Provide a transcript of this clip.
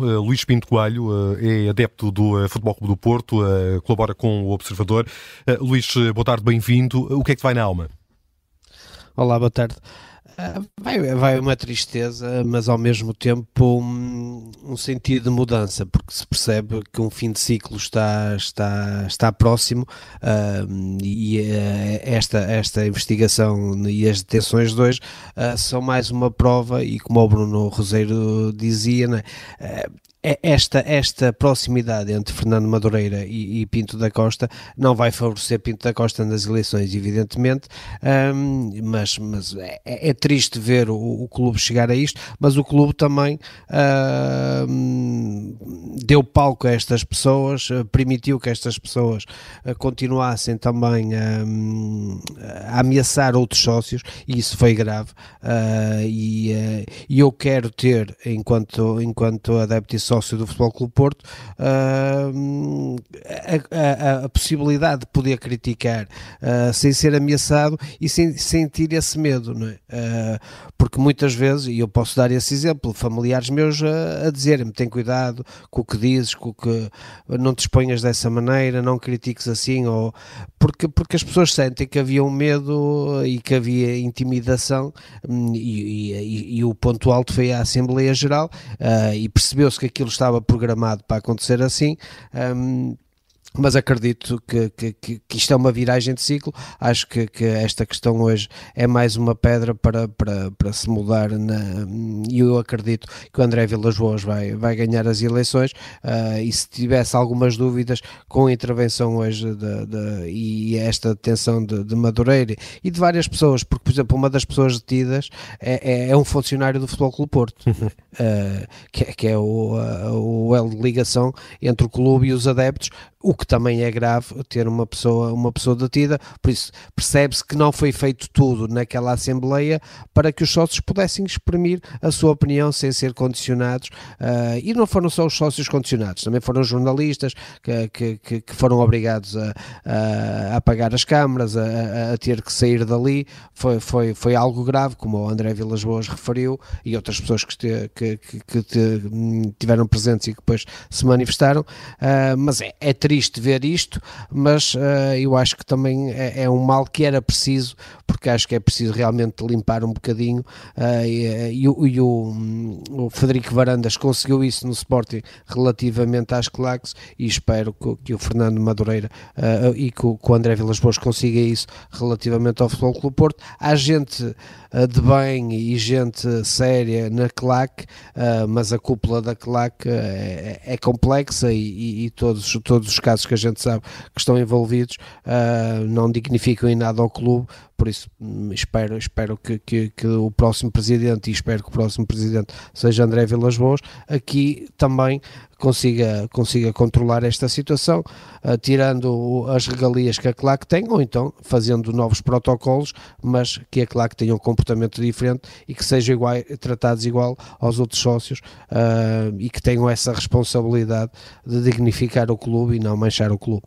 Uh, Luís Pinto Coelho uh, é adepto do uh, Futebol Clube do Porto, colabora com o Observador. Luís, boa tarde, bem-vindo. O que é que te vai na alma? Olá, boa tarde. Vai, vai uma tristeza, mas ao mesmo tempo um, sentido de mudança, porque se percebe que um fim de ciclo está, está, está próximo uh, e uh, esta, esta investigação e as detenções de hoje uh, são mais uma prova, e como o Bruno Roseiro dizia, né, esta, esta proximidade entre Fernando Madureira e, e, Pinto da Costa não vai favorecer Pinto da Costa nas eleições, evidentemente, um, mas, mas é, é, triste ver o, o, clube chegar a isto, mas o clube também um, deu palco a estas pessoas, uh, permitiu que estas pessoas uh, continuassem também um, a ameaçar outros sócios, e isso foi grave, uh, e, e eu quero ter, enquanto, enquanto adepto e sócio do Futebol Clube Porto, uh, a, a, a, possibilidade de poder criticar uh, sem ser ameaçado e sem sentir esse medo, não é? Uh, porque muitas vezes, e eu posso dar esse exemplo, familiares meus a, a dizer-me, tem cuidado com o que dizes, com o que não te exponhas dessa maneira, não critiques assim, ou porque, porque as pessoas sentem que havia um medo e que havia intimidação hum, e, e, e o ponto alto foi a Assembleia Geral e percebeu-se que aquilo estava programado para acontecer assim. Um, mas acredito que, que, que, isto é uma viragem de ciclo. Acho que, que, esta questão hoje é mais uma pedra para, para, para se mudar. E eu acredito que o André Vilas Boas vai, vai ganhar as eleições. Uh, e se tivesse algumas dúvidas com a intervenção hoje de, de, e esta detenção de, de, Madureira e de várias pessoas, porque, por exemplo, uma das pessoas detidas é, é, é um funcionário do Futebol Clube Porto, uh, que, é, que é o, uh, o elo de ligação entre o clube e os adeptos o que também é grave ter uma pessoa, uma pessoa detida, por isso percebe-se que não foi feito tudo naquela Assembleia para que os sócios pudessem exprimir a sua opinião sem ser condicionados, uh, e não foram só os sócios condicionados, também foram jornalistas que, que, que foram obrigados a, a, apagar as câmaras, a, a, ter que sair dali, foi, foi, foi algo grave, como o André Vilas Boas referiu, e outras pessoas que, que, que, que tiveram presentes e que depois se manifestaram, uh, mas é, é triste ver isto, mas uh, eu acho que também é, é, um mal que era preciso, porque acho que é preciso realmente limpar um bocadinho. Uh, e, e, e o, o, Federico Varandas conseguiu isso no Sporting relativamente às claques e espero que, que o Fernando Madureira uh, e que que o André Vilas Boas consiga isso relativamente ao Futebol Clube Porto. Há gente de bem e gente séria na claque, mas a cúpula da claque é, é complexa e, e todos, todos os casos que a gente sabe que estão envolvidos uh, não dignificam em nada ao clube, por isso hum, espero, espero que, que, que, o próximo presidente e espero que o próximo presidente seja André Vilas Boas, aqui também consiga, consiga controlar esta situação, uh, tirando as regalias que a CLAC tem, ou então fazendo novos protocolos, mas que a CLAC tenha um comportamento diferente e que sejam igual, tratados igual aos outros sócios uh, e que tenham essa responsabilidade de dignificar o clube e não manchar o clube.